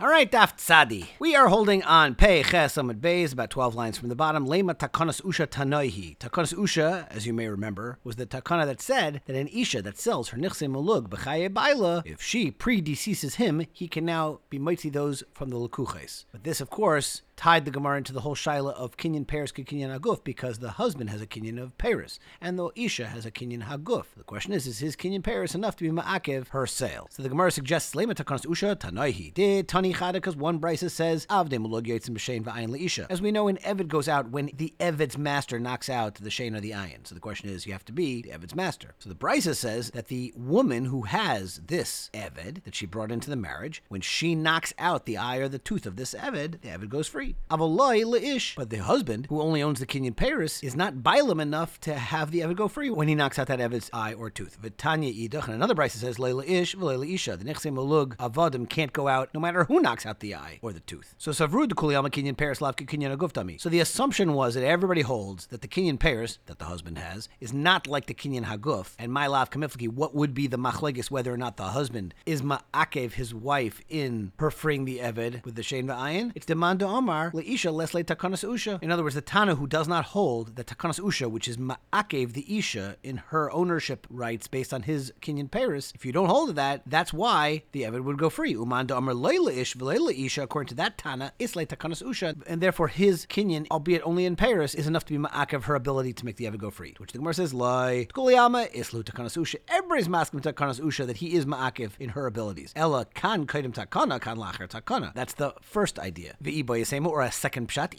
All right, Daf Tzadi. We are holding on Pei Ches Amud Beis, about 12 lines from the bottom. Lema Takanas Usha Tanoihi. Takanas Usha, as you may remember, was the takana that said that an Isha that sells her Nichse Mulug B'chaye Baila, if she predeceases him, he can now be mighty those from the Lukuches. But this, of course, tied the Gemara into the whole shaila of kinyan Paris kinyan haguf because the husband has a kinyan of Paris and the Isha has a kinyan haguf. The question is, is his kinyan Paris enough to be ma'akev her sale? So the Gemara suggests lema takanas Usha tanaihi did tani chada because one brisa says avde mulog yotzim b'shein v'ayin leisha. As we know, an eved goes out when the eved's master knocks out the shein or the ayin. So the question is, you have to be the eved's master. So the brisa says that the woman who has this eved that she brought into the marriage, when she knocks out the eye or the tooth of this eved, the eved goes free. Avaloi leish. But the husband, who only owns the kinyan Paris, is not bilam enough to have the Eved go free when he knocks out that Eved's eye or tooth. Vitanya idach. And another Bryce says leila ish v'leila isha. The nechse malug avadim can't go out no matter who knocks out the eye or the tooth. So savrud kuliyama kinyan Paris lavki kinyan aguftami. So the assumption was that everybody holds that the kinyan Paris that the husband has is not like the kinyan haguf. And my lav kamifliki, what would be the machlegis whether or not the husband is ma'akev his wife in her freeing the Eved with the shein va'ayin? It's demand Omar leisha lesle takanas usha. In other words, the Tana who does not hold that takanas usha, which is ma'akev the isha in her ownership rights based on his kinyan Paris, if you don't hold to that, that's why the Evid would go free. Uman da amar leila ish isha, according to that Tana, isle takanas usha, and therefore his kinyan, albeit only in Paris, is enough to be ma'akev her ability to make the Evid go free. Which the Gemara says, lai kuliyama islu takanas usha. Everybody's masking takanas usha that he is ma'akev in her abilities. Ella kan kaidim takana kan lacher takana. That's the first idea. V'iboyasema or a second pshat.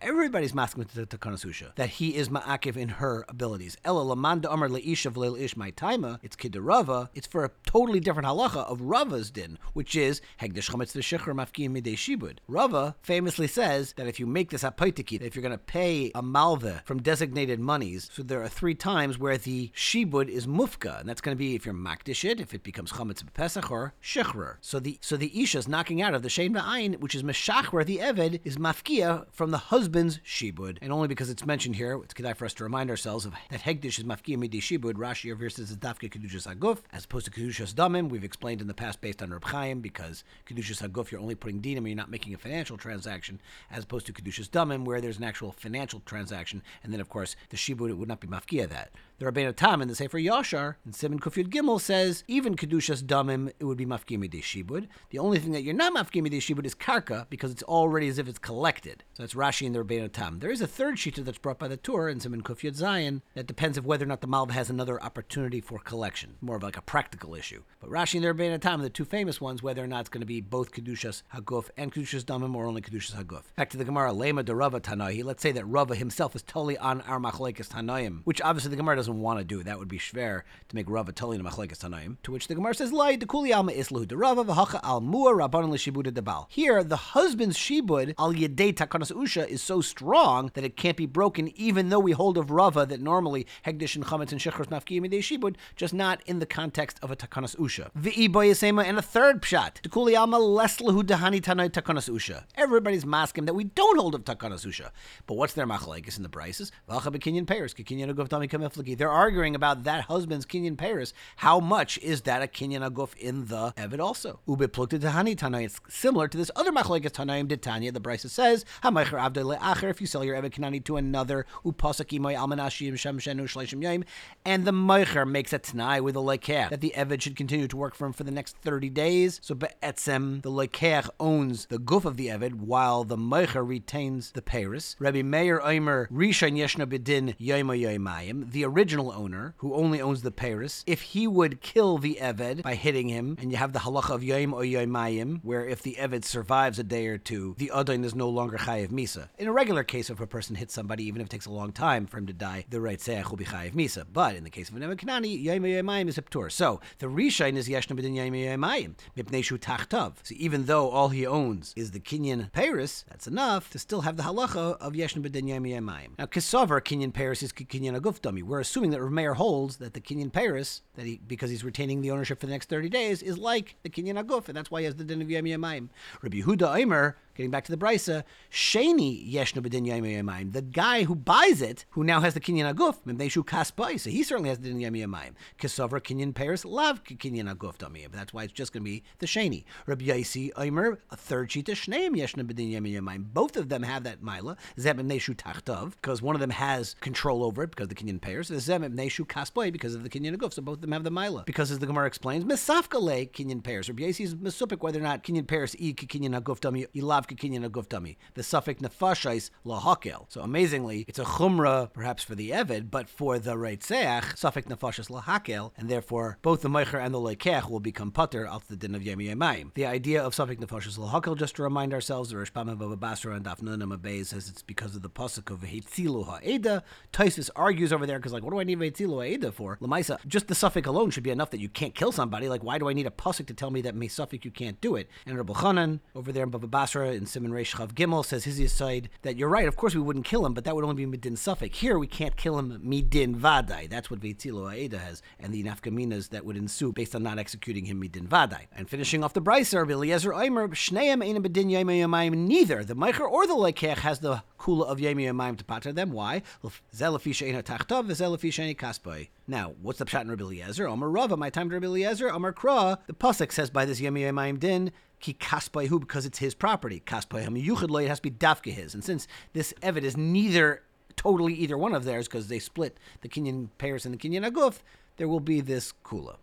Everybody's masking to takanasusha that he is ma'akiv in her abilities. Ella lamanda amar taima. It's kidarava. It's for a totally different halacha of Rava's din, which is hegdish chametz shibud. Rava famously says that if you make this apaitiki, if you're going to pay a malva from designated monies, so there are three times where the shibud is mufka, and that's going to be if you're makdish it, if it becomes chametz b'pesach or shechrer. So the so the isha is knocking out of the shein which is meshachrer the eved, is mafkia from the husband's shibud, and only because it's mentioned here, it's kedai for us to remind ourselves of that hegdish is mafkia midi shibud. Rashi over here says it's dafke kedushas haguf as opposed to kedushas damim. We've explained in the past based on Reb Chaim because kedushas haguf you're only putting dinim, and you're not making a financial transaction, as opposed to kedushas damim where there's an actual financial transaction, and then of course the shibud it would not be mafkia that. The Rabbeinu Tam in the Sefer Yashar in Simon Kufyud Gimel says even kedushas damim it would be mafkia midi shibud. The only thing that you're not mafkia midi shibud is karka because it's already as if it's collected. So that's Rashi in the Rabbeinu Tam. There is a third shita that's brought by the Torah in Simon Kufyud Zion that depends of whether or not the Malva has another opportunity for collection, more of like a practical issue. But Rashi and the Rabbeinu Tam, the two famous ones, whether or not it's going to be both kedushas haguf and kedushas damim or only kedushas haguf. Back to the Gemara, lema de Rava Tanahi. Let's say that Rava himself is totally on our machlekes Tanaim, which obviously the Gemara doesn't want to do. That would be schwer to make Rava totally in machlekes Tanaim. To which the Gemara says, Lai dekuli alma islahu de Rava v'hacha al mua rabbanon l'shibuda debal. Here, the husband's shibud al yedei takanas usha is so strong that it can't be broken, even though we hold of Rava that normally hegdish and chametz and shechros mafki midei shibud, just not in the context of a takanas usha. V'i boyasema and a third pshat. Dekuli alma les lahu dehani tanai takanas usha. Everybody's masking that we don't hold of takanas usha. But what's their machlekes in the prices? V'acha bekinyan peiros, kekinyan aguf dami kamifliki. They're arguing about that husband's kinyan peiros. How much is that a kinyan aguf in the Evid also? Ube plukta dehani tanai. It's similar to this other machlekes tanaim de Tanya. The Brisa says, Hamaycher avdei le'acher, if you sell your Evid Kanani to another, upasak imoy almanashim shem shenu shleishim yaim, and the Meicher makes a tanai with a lekeach that the Evid should continue to work for him for the next 30 days. So be'etzem, the lekeach owns the goof of the Evid, while the Meicher retains the Paris. Rabbi Meir Omer Rishon Yeshna Bedin Yoima Yoimayim, the original owner, who only owns the Paris, if he would kill the Eved by hitting him, and you have the halacha of Yoim or Yoimayim, where if the Eved survives a day or two, the Adon is no longer Chayiv Misa. In a regular case, if a person hits somebody, even if it takes a long time for him to die, the right Seach will be Chayiv Misa. But in the case of an Eved Kanani, Yoim or is a Ptur. So the Rishon is Yeshna Bedin Yoim or Yoimayim, Mipnei Shu Tachtav. So even though all he owns is the Kinyan Paris, that's enough to still have the halacha of Yeshna Bedin Yoim or Now, Kisover Kinyan Paris is Kinyan Aguf We're assuming that Rameir holds that the Kinyan Paris, that he because he's retaining the ownership for the next 30 days, is like the Kinyan Aguf, and that's why he has the din of Yamayim. Rabbi Yehuda Eimer, getting back to the brisa, sheni yeshnu b'din yamayim. The guy who buys it, who now has the kinyan aguf, mimneshu kaspai, so he certainly has the din yamayim. Kisavra kinyan pairs lav kinyan aguf damiyim. That's why it's just going to be the sheni. Rabbi Yaisi Omer, a third shita shneim yeshnu b'din yamayim. Both of them have that mila. Zeb mimneshu tachtov, because one of them has control over it because of the kinyan pairs. Zeb mimneshu kaspai because of the kinyan aguf. So both of them have the mila. Because as the Gemara explains, misafkale kinyan pairs. Rabbi Yaisi is misupik whether or not kinyan pairs e kinyan aguf dami, ilav kinyan aguf dami. The suffix nefashais lahakel. So amazingly, it's a chumrah perhaps for the Evid, but for the Reitzeach, suffix nefashis lahakel, and therefore both the Meicher and the Lekech will become putter out the din of Yemi Yemayim. The idea of suffix nefashis lahakel, just to remind ourselves, the Rishpama Baba Basra and Dafnun Amabay says it's because of the pasuk of Heitzilu Ha'eda. Taisus argues over there because, like, what do I need Heitzilu Ha'eda for? Lamaisa, just the suffix alone should be enough that you can't kill somebody. Like, why do I need a pasuk to tell me that me suffix you can't do it? And Rabbi Chanan over there in Baba Basra in Simon Reish Chav Gimel says his side that you're right. Of course, we wouldn't kill him, but that would only be midin suffix. Here, we can't kill him midin vadai. That's what Veitzilo Aeda has, and the nafkaminas that would ensue based on not executing him midin vadai. And finishing off the Rabbi Eliezer Aimer, Shneim Ein Bedin Yamayim Neither the Meicher or the Lekech has the kula of Yamayim to pater them. Why? Now, what's the pshat in Rabbi Eliezer? Omer Rava, my time to Rabbi Eliezer. Omer Kra, the pasuk says by this Yemi Yamayim din ki kaspayu because it's his property. Kaspayam yuchid it has to be dafka his. And since this evid is neither totally either one of theirs because they split the Kenyan Paris and the Kenyan Aguf, there will be this kula.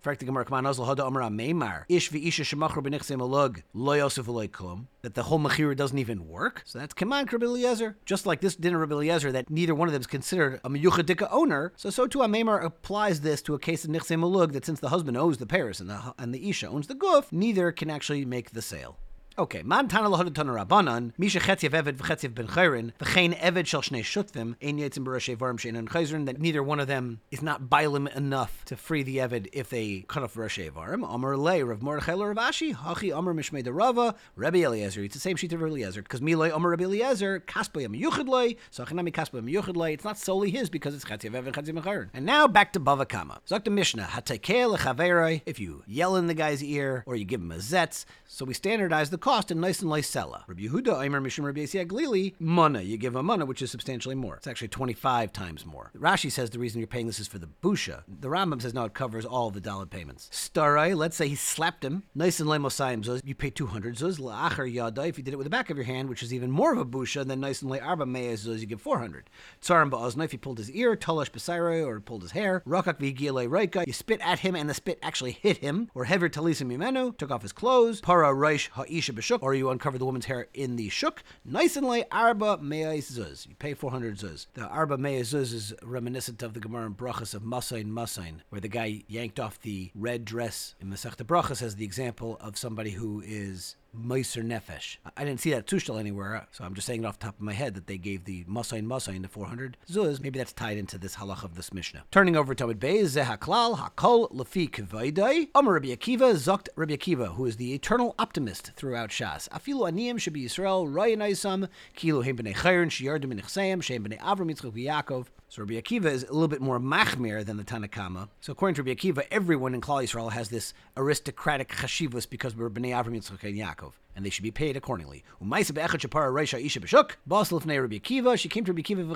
That the whole mechira doesn't even work. So that's Kaman Rabbi. Just like this dinner Eliezer, that neither one of them is considered a miyuchadika owner. So so too Amemar applies this to a case of malug that since the husband owns the Paris and the and the isha owns the goof, neither can actually make the sale. Okay, man tana lahad tana rabbanan, misha chetziv eved v'chetziv ben chayrin, v'chein eved shel shnei shutvim, ein yetzim barashay varim shein and chayzrin, that neither one of them is not bailim enough to free the eved if they cut off barashay varim. Amar lei, Rav Mordechai Rav Ashi, hachi amar mishmei Rava, Rabbi Eliezer. It's the same sheet of Rabbi Eliezer, because miloi amar Rabbi Eliezer, yuchid loi, so achinami kaspoyam yuchid loi, it's not solely his because it's chetziv eved chetziv ben chayrin. And now back to Bava Kamma. Zok Mishnah, hatekeh lechaveroi, if you yell in the guy's ear, or you give him a zetz, so we standardize the cost in nice and Sella. Rabbi Yehuda, Aimer Mishum Rabbi Yasi Glili, mana. You give a mana, which is substantially more. It's actually 25 times more. Rashi says the reason you're paying this is for the busha. The Rambam says no, it covers all the dollar payments. Starai, let's say he slapped him. Nice and Mosayim Zuz, you pay 200 Zuz. La'achar Yada, if you did it with the back of your hand, which is even more of a busha, then nice and Le Arba Meya Zuz, you give 400. Tsarim Ba'ozna, if you pulled his ear, Talash Besairai, or pulled his hair. Rakak Vigile Raika, you spit at him and the spit actually hit him. Or Hever Talisim Mimenu, took off his clothes. Para Raish Ha'isha Or you uncover the woman's hair in the shuk. Nice and lay arba me'ay zuz. You pay 400 zuz. The arba me'ay zuz is reminiscent of the Gemara in Brachas of Masain Masain, where the guy yanked off the red dress in Masechta Brachas as the example of somebody who is Meiser Nefesh. I didn't see that tushtal anywhere, so I'm just saying it off the top of my head that they gave the Masain Masain the 400 zuz. Maybe that's tied into this halach of this Mishnah. Turning over to Amid Bey, Zehaklal Hakol Lefi Kvaidai. Amar Rabbi Akiva Zokt Rabbi Akiva, who is the eternal optimist throughout Shas. Afilu Aniyim should be Yisrael Rayan Aisam Kilu Heim Bnei Chayrin Shiyardim Bnei Shem Bnei Avram Yitzchak Yaakov. So Rabbi Akiva is a little bit more machmir than the Tanakama. So according to Rabbi Akiva, everyone in Klal Yisrael has this aristocratic chashivus because we're Bnei Avram Yitzchak and Yaakov and they should be paid accordingly. She came to Rabbi Akiva,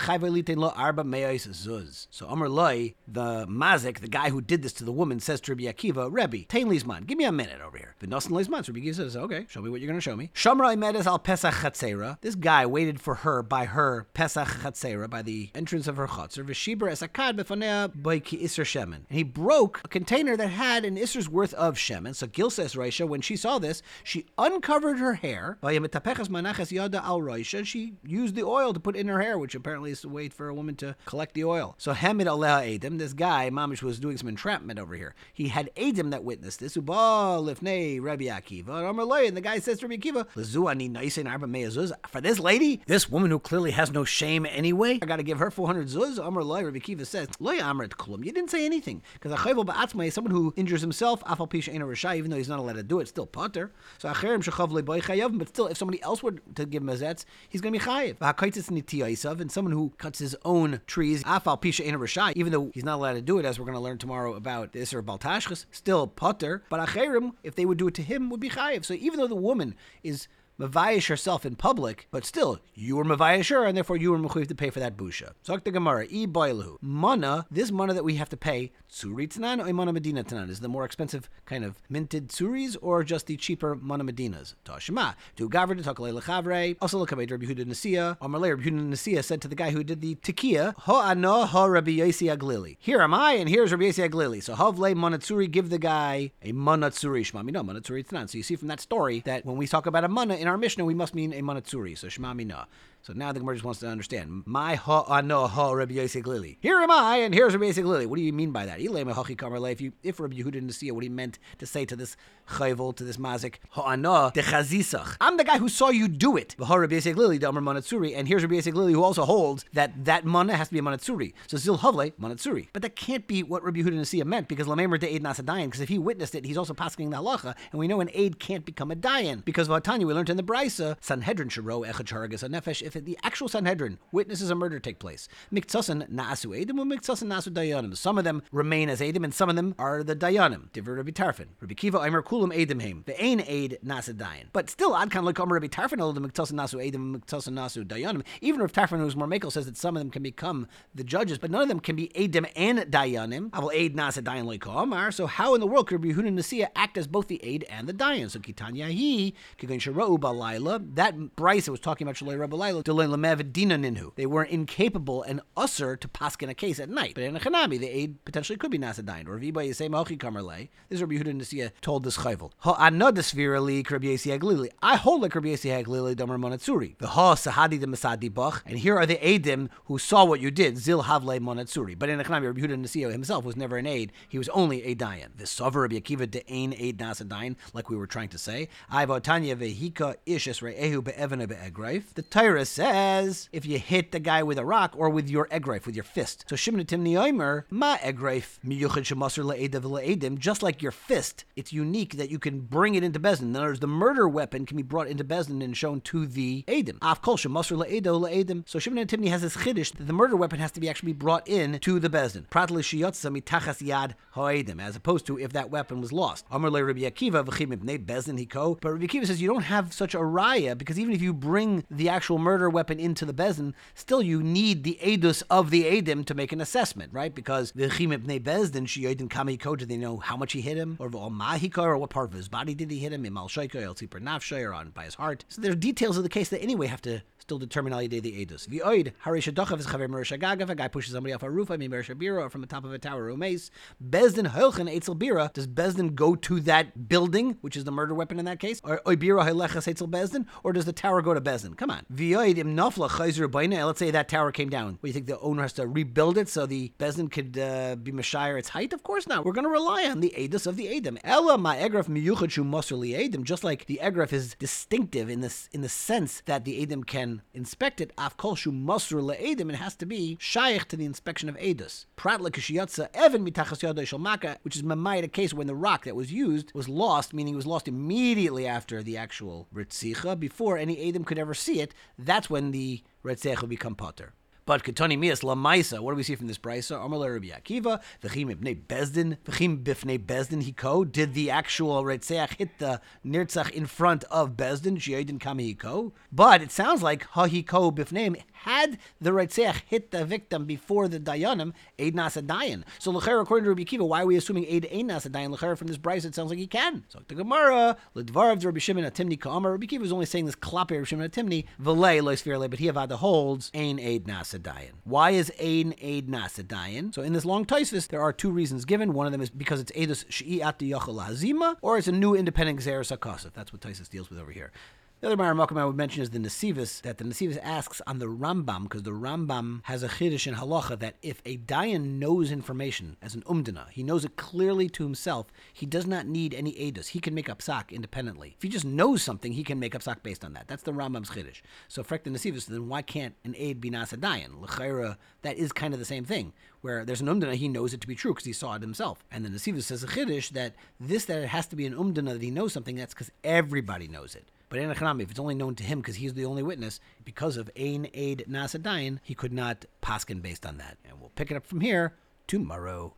zuz. So Amr Loi, the mazik, the guy who did this to the woman, says to Rabbi Akiva, Rebbe, tain lizman, give me a minute over here. V'nosan lizman, Rabbi Akiva says, okay, show me what you're going to show me. Shamra Medes al Pesach Chatzera. This guy waited for her by her Pesach Chatzera, by the entrance of her Chatzer, V'shibra esakad by ki Isser Shemen. And he broke a container that had an Isser's worth of Shemen. So Gil says, Raisha, when she saw this, she uncovered covered her hair. She used the oil to put in her hair, which apparently is the way for a woman to collect the oil. So Hamid Allah Adam, this guy, Mamish was doing some entrapment over here. He had Adam that witnessed this. Uba lifnei Rabbi Akiva. And the guy says to Rabbi Akiva, for this lady, this woman who clearly has no shame anyway, I got to give her 400 zuz. Rabbi Akiva says. You didn't say anything. Because someone who injures himself, even though he's not allowed to do it, still potter. So Acherim Shechav but still, if somebody else were to give him a he's going to be chayiv. And someone who cuts his own trees, afal pisha a even though he's not allowed to do it, as we're going to learn tomorrow about this or baltashchus, still potter. But acherim, if they would do it to him, would be chayiv. So even though the woman is Mavayish herself in public, but still, you were Mavayish and therefore you were Mechuyev to pay for that busha. Zok the Gemara, E boilahu. Mana, this mana that we have to pay, Tsuri Tanan or Mana Medina Tanan? Is the more expensive kind of minted Tsuris or just the cheaper Mana Medinas? Tashima. To Gavr to Takalei Lechavre. Also look at Rabbi Yehuda Nasiya. Amalei Rabbi Nasiya said to the guy who did the Tekiya, Ho ano ha Rabbi Aglili. Here am I, and here's Rabbi Yossi Aglili. So Havle Manatsuri, give the guy a Manatsuri Shmami. No, Manatsuri Tanan. So you see from that story that when we talk about a Mana in our Mishnah, we must mean a Manatsuri. So Shmami no. So now the Gemara just wants to understand. My ha ano ha Rabbi Yosef Lili. Here am I, and here's Rabbi Yosef Lili. What do you mean by that? If you if Rabbi Yehuda didn't see it, what he meant to say to this chayvul, to this mazik, ha ano de chazisach. I'm the guy who saw you do it. Lili, the Manatsuri, and here's Rabbi Yosef Lili who also holds that that mana has to be a Manatsuri. So Zil Havle Manatsuri. But that can't be what Rabbi Yehuda Nasiya meant because Lamemer de Eid Nasadayan. Because if he witnessed it, he's also passing the halacha, and we know an aid can't become a dayan because Vatanya we learned in the Brisa Sanhedrin sharo echad nefesh. If the actual Sanhedrin witnesses a murder take place. Miktasan na'asu edim and miktasan na'asu dayanim. Some of them remain as edim and some of them are the dayanim. Divrei Rabbi Tarfon. Rabbi Kiva Aimer kulam edim. The ain aid nasa dayan. But still, Adkan lekam Rabbi Tarfon the miktasan nasu edim miktasan nasu dayanim. Even if Tarfon, who's more makel, says that some of them can become the judges, but none of them can be edim and dayanim. I will aid nasa dayan lekamar. So how in the world could Rabbi Yehuda Nasiya act as both the aid and the dayan? So kitanya he kigan sharau balayla. That Bryce was talking about shalei rabbi They were incapable and usser to paskin a case at night. But in a chanami, the aid potentially could be nasadain. Or viba yisei mochi kamerle. This is Rabbi Yehuda Nasiya told this chayvul. Ha anodis virali Rabbi Yesi Aglili. I hold like Rabbi Yesi Aglili domer monatsuri. The ha sahadi de masadi bach. And here are the aidim who saw what you did. Zil havle monatsuri. But in a chanami, Rabbi Yehuda Nasiya himself was never an aid. He was only a dayan. The sover Rabbi Akiva de ain aid nasadain, like we were trying to say. Ivotanya vehika ishis re'ehu be'evena be'egraif. The Torah says if you hit the guy with a rock or with your egrif, with your fist. So Shimon Timni Oimer, ma egrif miyuchad shemasr le'edav le'edim, just like your fist, it's unique that you can bring it into Bezdin. In other words, the murder weapon can be brought into Bezdin and shown to the Edim. Af kol shemasr le'edav le'edim. So Shimon has this chiddush that the murder weapon has to be actually brought in to the Bezdin. Prat l'shiyotza mitachas yad ha'edim, as opposed to if that weapon was lost. Amr le Akiva v'chim ibnei Bezdin hiko. But Rabbi Akiva says you don't have such a raya because even if you bring the actual murder weapon into the Bezdin, still you need the edus of the edim to make an assessment, right? Because the chimip ne bezdin shiyodim kamiko, do they know how much he hit him, or mahika, or what part of his body did he hit him? Imal shoiko, el tzipur nafshay, or on by his heart. So there are details of the case that anyway have to still determine all did the edus. V'oid harisha dochav is chaver merisha gagav. A guy pushes somebody off a roof. I mean merisha bira, or from the top of a tower. Umeis bezdin holchen etzel bira. Does bezdin go to that building, which is the murder weapon in that case, or oibira halechas etzel bezdin, or does the tower go to bezdin? Come on. Let's say that tower came down. Do you think the owner has to rebuild it so the bezdin could uh, be mashire its height? Of course not. We're going to rely on the edus of the edim. Ella ma egraf miyuchad shu masr edim. Just like the egraf is distinctive in this in the sense that the edim can inspect it. Af kol shu masr leedim. It has to be shaykh to the inspection of edus. Prat lekashiyatza even mitachas shalmaka, which is mamayit a case when the rock that was used was lost, meaning it was lost immediately after the actual ritzicha, before any edim could ever see it. That's when the ritzech will become potter. But Ketani Mias Lamaisa, what do we see from this brisa? Amalei Rabbi Akiva, V'chim ibnei Bezdin, V'chim bifnei Bezdin hiko. Did the actual Reitzeach hit the Nirtzach in front of Bezdin, Shiodin Kami hiko? But it sounds like hahiko bifneim. Had the Reitzeach hit the victim before the Dayanim, Eid Nasa Dayan. So Lecher, according to Rabbi Kiva, why are we assuming Eid Eid Nasa Dayan? Lecher, from this brisa, it sounds like he can. So the Gemara, Ledvarav Rabbi Shimon Atimni Ka'amar. Rabbi Akiva is only saying this Klape Rabbi Shimon Atimni, V'lei Lois but he Avada holds Ein Eid Nasa Dayan. Why is Ein Eid Nasadayan? So in this long Taisvis, there are two reasons given. One of them is because it's Eidus Shi'at Yachal Hazima, or it's a new independent Xeris Akasif. That's what Taisus deals with over here. The other Maramakam I would mention is the Nesivis, that the Nesivis asks on the Rambam, because the Rambam has a Chiddush in Halacha that if a Dayan knows information as an Umdana, he knows it clearly to himself, he does not need any Eidos. He can make up independently. If he just knows something, he can make up based on that. That's the Rambam's Chiddush. So, Frek the Nesivis, then why can't an Aid be Nasa Dayan? L'chaira, that is kind of the same thing, where there's an Umdana, he knows it to be true because he saw it himself. And the Nesivis says a Chiddush that this, that it has to be an Umdana that he knows something, that's because everybody knows it. But in Echanami, if it's only known to him because he's the only witness, because of Ein Aid Nasadain, he could not paskin based on that. And we'll pick it up from here tomorrow.